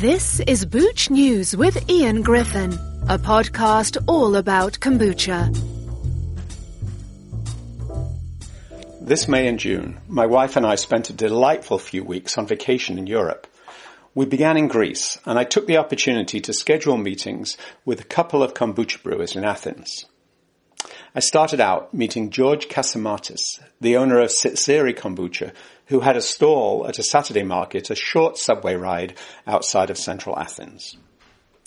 This is Booch News with Ian Griffin, a podcast all about kombucha. This May and June, my wife and I spent a delightful few weeks on vacation in Europe. We began in Greece, and I took the opportunity to schedule meetings with a couple of kombucha brewers in Athens. I started out meeting George Cassimatis, the owner of Tsitsiri Kombucha, who had a stall at a Saturday market a short subway ride outside of central Athens.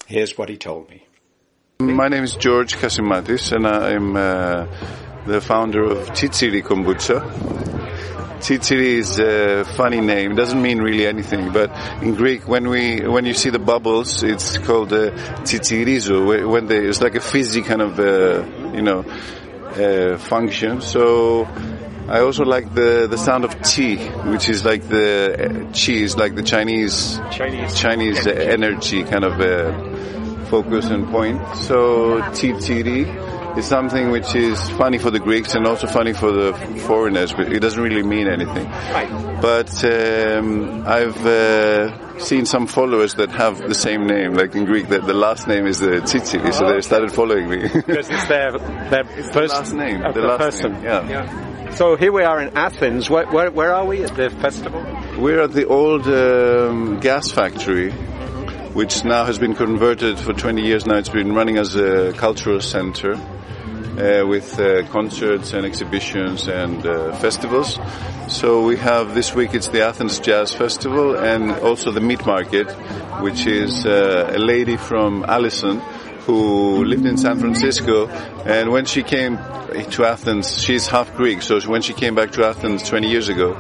Here's what he told me. My name is George Cassimatis and I'm uh, the founder of Tsitsiri Kombucha. Tsitsiri is a funny name. Doesn't mean really anything, but in Greek, when we when you see the bubbles, it's called uh, tsitsirizo. When they, it's like a fizzy kind of uh, you know uh, function. So I also like the the sound of chi, which is like the cheese, like the Chinese Chinese, Chinese energy kind of uh, focus and point. So tsitsiri is something which is funny for the Greeks and also funny for the foreigners, but it doesn't really mean anything. Right. But um, I've uh, seen some followers that have the same name, like in Greek, that the last name is the Tsitsiri, so they started following me. Because it's their, their first last name, the the last person. name, yeah. So here we are in Athens. Where, where, where are we at the festival? We're at the old um, gas factory, which now has been converted for 20 years now. It's been running as a cultural center. Uh, with uh, concerts and exhibitions and uh, festivals. So we have this week it's the Athens Jazz Festival and also the Meet Market, which is uh, a lady from Allison who lived in San Francisco and when she came to Athens, she's half Greek, so when she came back to Athens 20 years ago,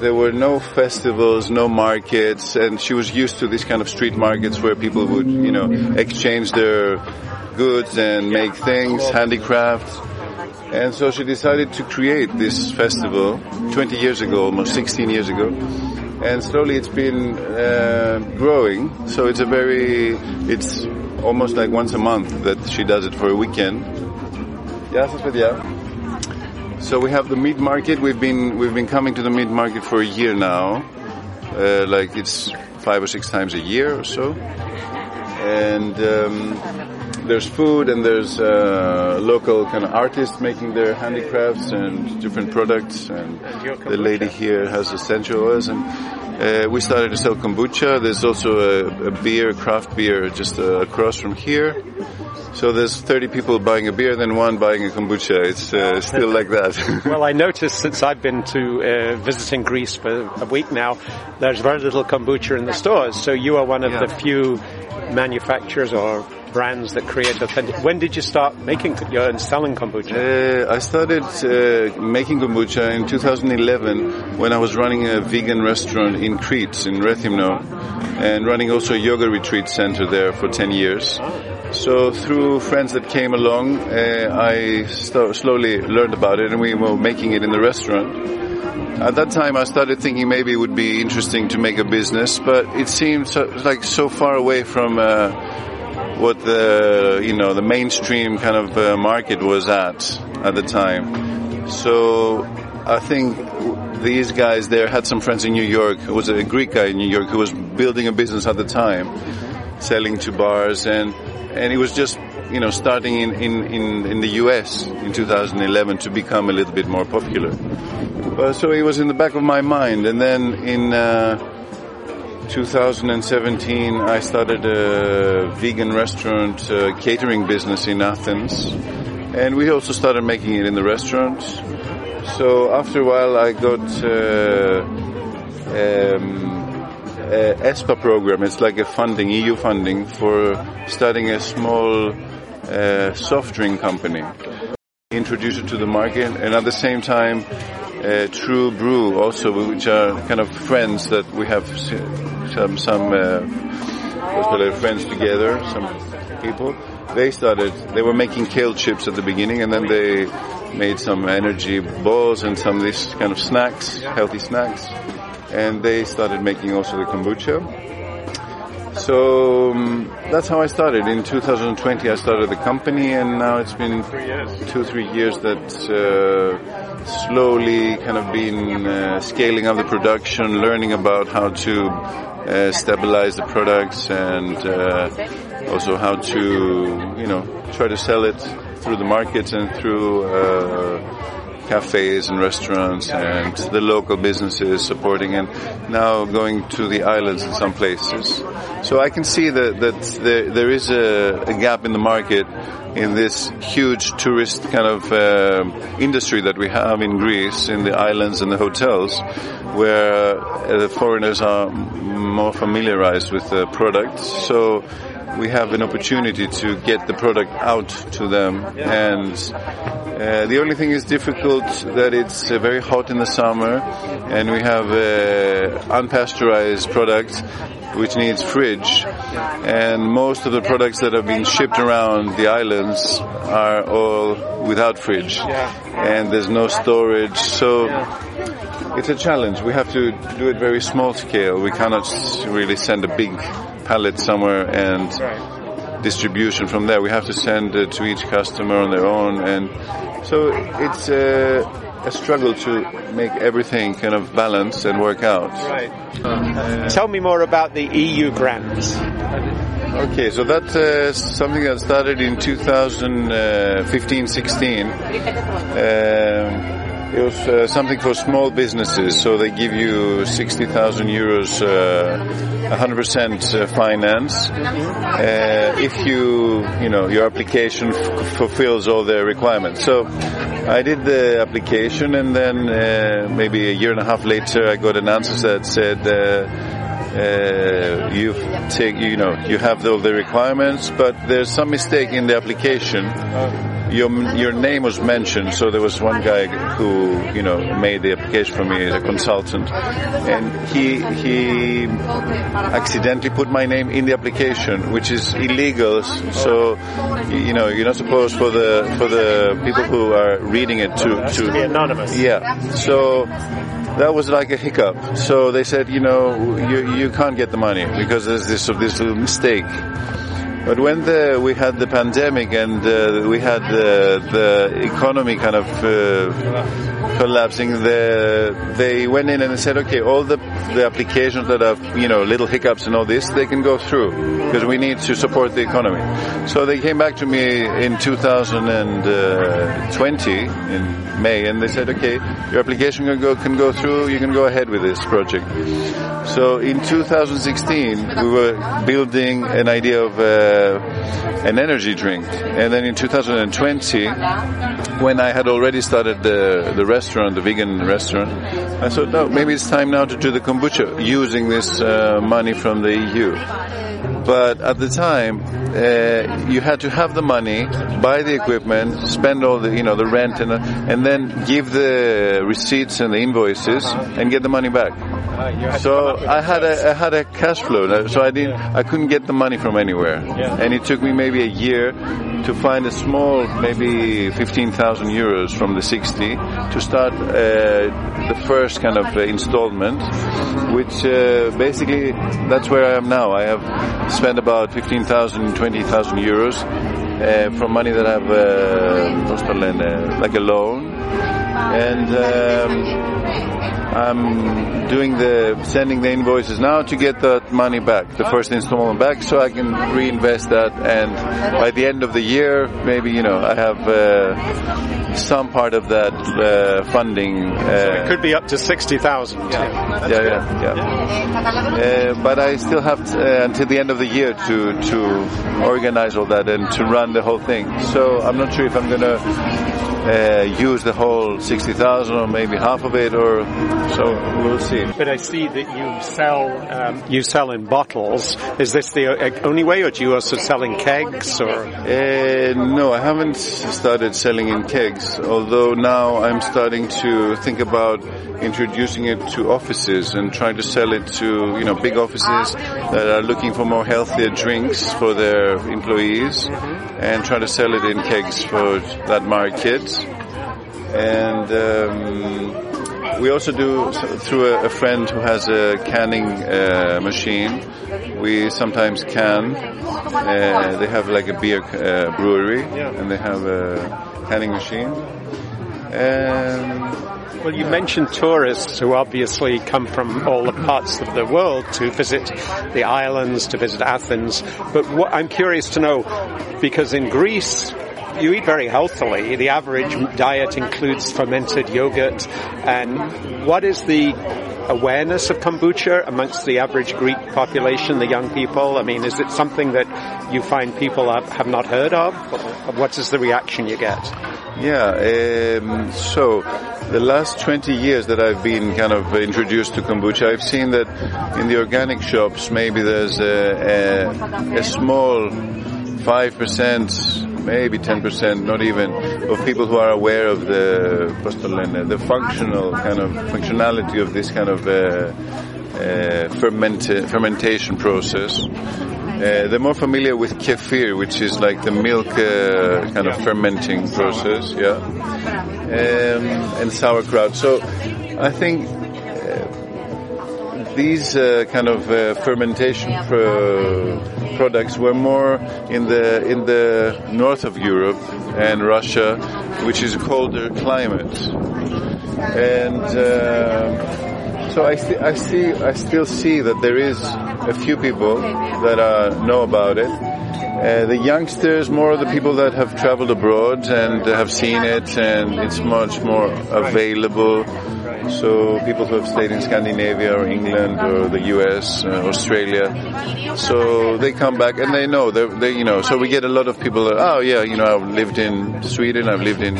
there were no festivals, no markets, and she was used to these kind of street markets where people would, you know, exchange their goods and make things, handicrafts. And so she decided to create this festival 20 years ago, almost 16 years ago. And slowly it's been uh, growing. So it's a very, it's almost like once a month that she does it for a weekend. Γεια. So we have the meet market. We've been we've been coming to the meet market for a year now. Uh, like it's five or six times a year or so. And um, there's food and there's uh, local kind of artists making their handicrafts and different products. And the lady here has essential oils and uh, we started to sell kombucha. There's also a, a beer, craft beer, just uh, across from here. So there's 30 people buying a beer, then one buying a kombucha. It's uh, still like that. Well, I noticed since I've been to uh, visiting Greece for a week now, there's very little kombucha in the stores. So you are one of Yeah. the few manufacturers or brands that create authentic. When did you start making and selling kombucha? Uh, I started uh, making kombucha in 2011 when I was running a vegan restaurant in Crete, in Rethymno, and running also a yoga retreat center there for 10 years. So through friends that came along, uh, I st- slowly learned about it and we were making it in the restaurant. At that time, I started thinking maybe it would be interesting to make a business, but it seemed so, like so far away from uh, what the you know the mainstream kind of uh, market was at at the time. So I think these guys there had some friends in New York. It was a Greek guy in New York who was building a business at the time, selling to bars, and and he was just you know starting in in in, in the U.S. in 2011 to become a little bit more popular. So it was in the back of my mind, and then in. Uh, 2017, I started a vegan restaurant uh, catering business in Athens, and we also started making it in the restaurant. So after a while, I got uh, um, ESPA program. It's like a funding, EU funding for starting a small uh, soft drink company. Introduce it to the market, and at the same time, uh, Troo Brew also, which are kind of friends that we have some some uh, what's called it, friends together, some people. They started. They were making kale chips at the beginning, and then they made some energy balls and some of these kind of snacks, healthy snacks, and they started making also the kombucha. So um, that's how I started. In 2020, I started the company, and now it's been two, three years that uh, slowly kind of been uh, scaling up the production, learning about how to uh, stabilize the products and uh, also how to, you know, try to sell it through the markets and through uh, cafes and restaurants and the local businesses supporting and now going to the islands in some places. So I can see that, that there, there is a, a gap in the market in this huge tourist kind of uh, industry that we have in Greece, in the islands and the hotels, where uh, the foreigners are more familiarized with the product. So we have an opportunity to get the product out to them. And uh, the only thing is difficult that it's uh, very hot in the summer, and we have uh, unpasteurized product which needs fridge. And most of the products that have been shipped around the islands are all without fridge. And there's no storage. So it's a challenge. We have to do it very small scale. We cannot really send a big pallet somewhere and distribution from there. We have to send it to each customer on their own. And so it's a, a struggle to make everything kind of balance and work out. Right. Uh, Tell me more about the EU grants. Okay, so that's uh, something that started in 2015-16. Um, it was uh, something for small businesses, so they give you 60,000 euros, uh, 100% uh, finance, uh, if you, you know, your application f- fulfills all the requirements. So I did the application and then uh, maybe a year and a half later I got an answer that said, uh, you take, you know, you have all the requirements, but there's some mistake in the application your your name was mentioned. So there was one guy who you know made the application for me, as a consultant, and he he accidentally put my name in the application, which is illegal. So you know you're not supposed for the for the people who are reading it to to be anonymous. Yeah. So that was like a hiccup. So they said, you know, you you can't get the money because there's this of this little mistake. But when the, we had the pandemic and uh, we had the, the economy kind of uh, collapsing, the, they went in and said, okay, all the, the applications that have, you know, little hiccups and all this, they can go through because we need to support the economy. So they came back to me in 2020 in May and they said, okay, your application can go, can go through, you can go ahead with this project. So in 2016, we were building an idea of uh, an energy drink. And then in 2020, when I had already started the, the restaurant, the vegan restaurant, I thought, no, maybe it's time now to do the kombucha using this uh, money from the EU. But at the time, uh, you had to have the money, buy the equipment, spend all the, you know, the rent and, and then give the receipts and the invoices and get the money back. So I had a, I had a cash flow, so I didn't, I couldn't get the money from anywhere. And it took me maybe a year to find a small, maybe 15,000 euros from the 60 to start uh, the first kind of uh, installment, which uh, basically that's where I am now. I have spent about 15,000, 20,000 euros uh, from money that I've uh, like a loan, and. Um, I'm doing the sending the invoices now to get that money back, the first installment back, so I can reinvest that. And by the end of the year, maybe you know I have uh, some part of that uh, funding. Uh, so it could be up to sixty thousand. Yeah, yeah, yeah, yeah. Uh, but I still have to, uh, until the end of the year to to organize all that and to run the whole thing. So I'm not sure if I'm gonna uh, use the whole 60,000 or maybe half of it or so we'll see. But I see that you sell um, you sell in bottles. Is this the uh, only way or do you also sell in kegs or? Uh, no, I haven't started selling in kegs, although now I'm starting to think about introducing it to offices and trying to sell it to, you know, big offices that are looking for more healthier drinks for their employees and try to sell it in kegs for that market and um, we also do through a, a, friend who has a canning uh, machine. We sometimes can. Uh, they have like a beer uh, brewery, and they have a canning machine. And Well, you mentioned tourists who obviously come from all the parts of the world to visit the islands, to visit Athens. But what, I'm curious to know, because in Greece, you eat very healthily. The average diet includes fermented yogurt. And what is the awareness of kombucha amongst the average Greek population, the young people? I mean, is it something that you find people have, not heard of? What is the reaction you get? Yeah, um, so the last 20 years that I've been kind of introduced to kombucha, I've seen that in the organic shops, maybe there's a, a, a small 5% maybe 10%, not even, of people who are aware of the the functional kind of functionality of this kind of uh, uh, ferment fermentation process. Uh, they're more familiar with kefir, which is like the milk uh, kind of fermenting process, yeah, um, and sauerkraut. So I think these uh, kind of uh, fermentation pro- products were more in the in the north of Europe and Russia, which is a colder climate, and uh, so I, st- I see I still see that there is a few people that uh, know about it. Uh, the youngsters, more of the people that have traveled abroad and have seen it, and it's much more available so people who have stayed in Scandinavia or England or the US, uh, Australia, so they come back and they know they, you know. So we get a lot of people. That, oh yeah, you know, I've lived in Sweden, I've lived in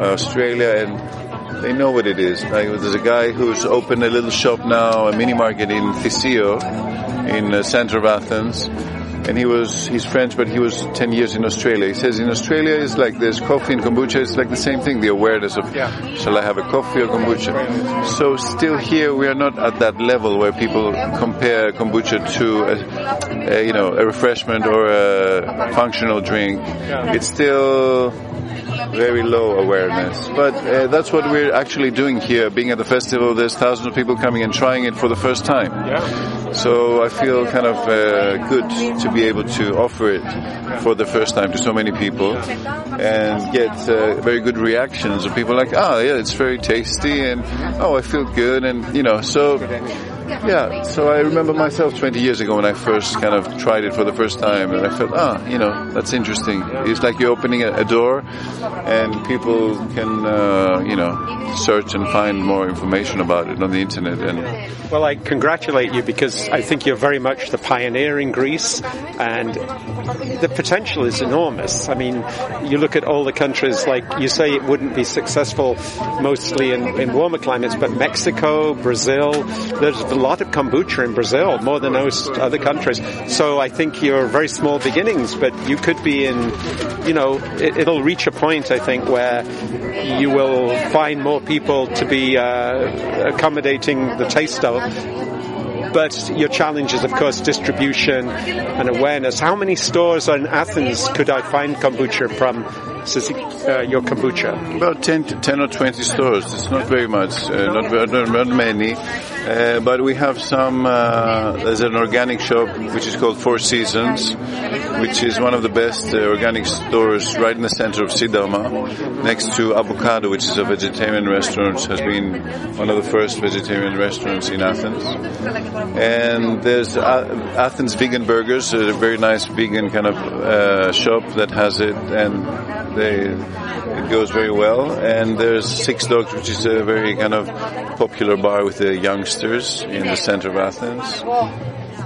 Australia, and they know what it is. Like, there's a guy who's opened a little shop now, a mini market in Theseo, in the center of Athens and he was he's French, but he was ten years in Australia. He says in Australia it's like there's coffee and kombucha. It's like the same thing. The awareness of yeah. shall I have a coffee or kombucha? So still here we are not at that level where people compare kombucha to a, a you know a refreshment or a functional drink. It's still very low awareness. But uh, that's what we're actually doing here. Being at the festival, there's thousands of people coming and trying it for the first time. Yeah. So I feel kind of uh, good to be able to offer it for the first time to so many people and get uh, very good reactions of people like, oh yeah, it's very tasty and oh, I feel good and you know, so yeah, so I remember myself 20 years ago when I first kind of tried it for the first time, and I felt, ah, you know, that's interesting. It's like you're opening a, a door, and people can, uh, you know, search and find more information about it on the internet. And well, I congratulate you because I think you're very much the pioneer in Greece, and the potential is enormous. I mean, you look at all the countries, like you say, it wouldn't be successful mostly in, in warmer climates, but Mexico, Brazil, there's lot of kombucha in Brazil, more than most other countries. So I think you're very small beginnings, but you could be in, you know, it, will reach a point, I think, where you will find more people to be uh, accommodating the taste of but your challenge is, of course, distribution and awareness. How many stores in Athens could I find kombucha from? Uh, your kombucha? About 10, to 10 or 20 stores. It's not very much, uh, not, not many. Uh, but we have some, uh, there's an organic shop which is called Four Seasons, which is one of the best uh, organic stores right in the center of Syntagma, next to Avocado, which is a vegetarian restaurant, has been one of the first vegetarian restaurants in Athens. And there's uh, Athens Vegan Burgers, a very nice vegan kind of shop that has it, and they, it goes very well. And there's Six Dogs, which is a very kind of popular bar with the youngsters in the center of Athens.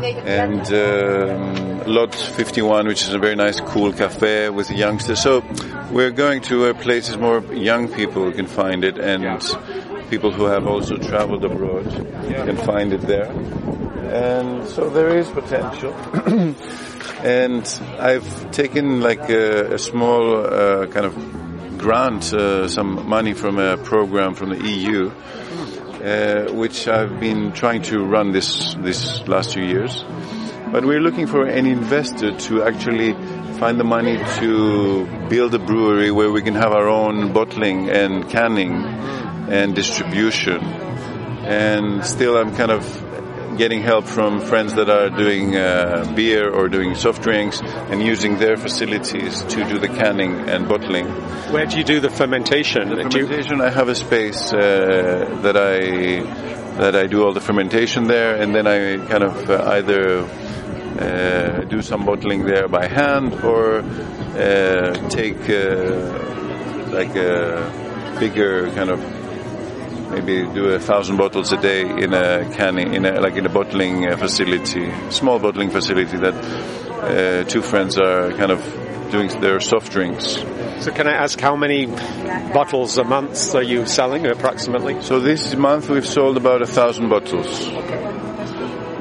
And um, Lot 51, which is a very nice, cool cafe with the youngsters. So we're going to uh, places more young people can find it, and people who have also traveled abroad can find it there. And so there is potential. and I've taken like a, a small uh, kind of grant, uh, some money from a program from the EU, uh, which I've been trying to run this this last two years. But we're looking for an investor to actually find the money to build a brewery where we can have our own bottling and canning and distribution. And still, I'm kind of getting help from friends that are doing uh, beer or doing soft drinks and using their facilities to do the canning and bottling. Where do you do the fermentation? The Do you- fermentation, I have a space uh, that I that I do all the fermentation there, and then I kind of uh, either uh, do some bottling there by hand or uh, take uh, like a bigger kind of maybe do a thousand bottles a day in a canning in a like in a bottling uh, facility, small bottling facility that uh, two friends are kind of doing their soft drinks. so can I ask how many bottles a month are you selling approximately? So this month we've sold about a thousand bottles,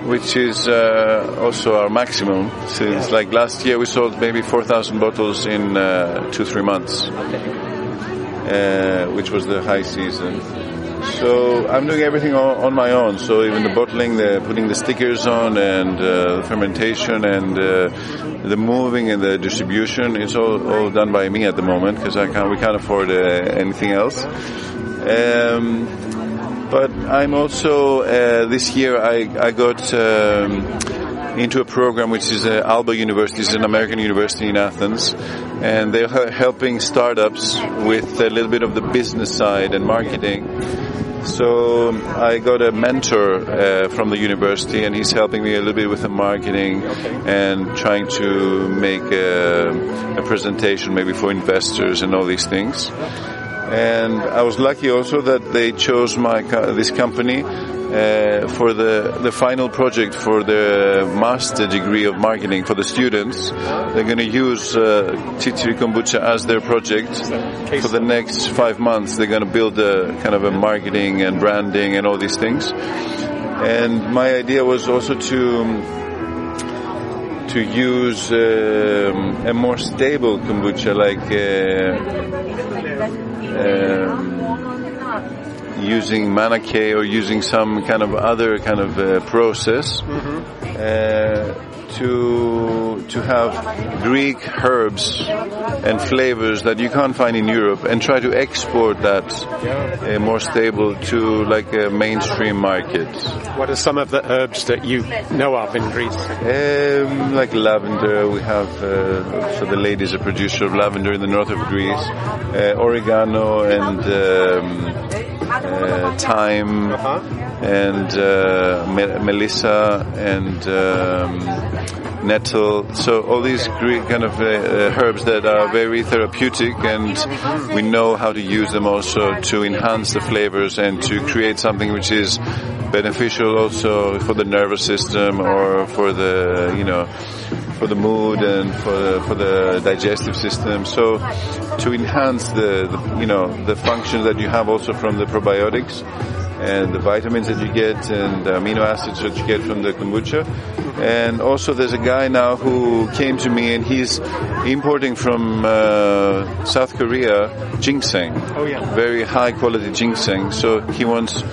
which is uh, also our maximum. Since like last year we sold maybe four thousand bottles in uh, two three months, uh, which was the high season. So I'm doing everything on, on my own. So even the bottling, the putting the stickers on, and uh, the fermentation, and uh, the moving and the distribution, it's all, all done by me at the moment because I can't we can't afford uh, anything else. Um, but I'm also uh, this year I I got um, into a program which is uh, Alba University, it's an American university in Athens, and they're helping startups with a little bit of the business side and marketing. So um, I got a mentor uh, from the university, and he's helping me a little bit with the marketing and trying to make a, a presentation maybe for investors and all these things. And I was lucky also that they chose my this company uh, for the the final project for the master degree of marketing for the students. They're going to use uh, Tsitsiri Kombucha as their project for the next five months. They're going to build a kind of a marketing and branding and all these things. And my idea was also to to use um, a more stable kombucha, like uh, um, using manake or using some kind of other kind of uh, process uh, to to have Greek herbs and flavors that you can't find in Europe, and try to export that uh, more stable to like a mainstream market. What are some of the herbs that you know of in Greece? Um, like lavender, we have, uh, so the lady is a producer of lavender in the north of Greece, uh, oregano and um, uh, thyme and uh, me- melissa and um, nettle. So all these Greek kind of uh, uh, herbs that are very therapeutic and we know how to use them also to enhance the flavors and to create something which is beneficial also for the nervous system or for the you know for the mood and for the, for the digestive system. So to enhance the, the you know the functions that you have also from the probiotics and the vitamins that you get and the amino acids that you get from the kombucha. And also there's a guy now who came to me and he's importing from uh, South Korea ginseng. Oh, yeah. Very high quality ginseng. So he wants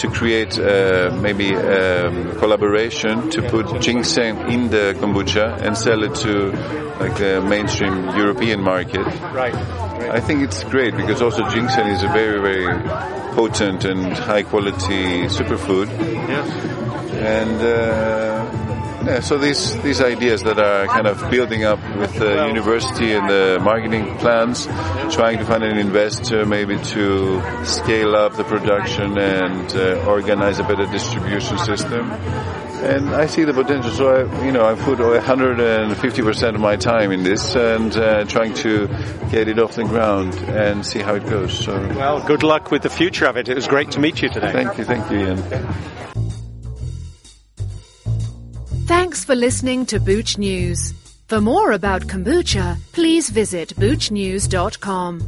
to create uh, maybe um, collaboration to put ginseng in the kombucha and sell it to like the mainstream European market. Right. I think it's great because also ginseng is a very, very potent and high quality superfood. Yeah. And uh, yeah, so these these ideas that are kind of building up with the university and the marketing plans, trying to find an investor maybe to scale up the production and uh, organize a better distribution system. And I see the potential, so I, you know, I put 150% of my time in this and uh, trying to get it off the ground and see how it goes. So Well, good luck with the future of it. It was great to meet you today. thank you, thank you, Ian. Thanks for listening to Booch News. For more about kombucha, please visit boochnews.com.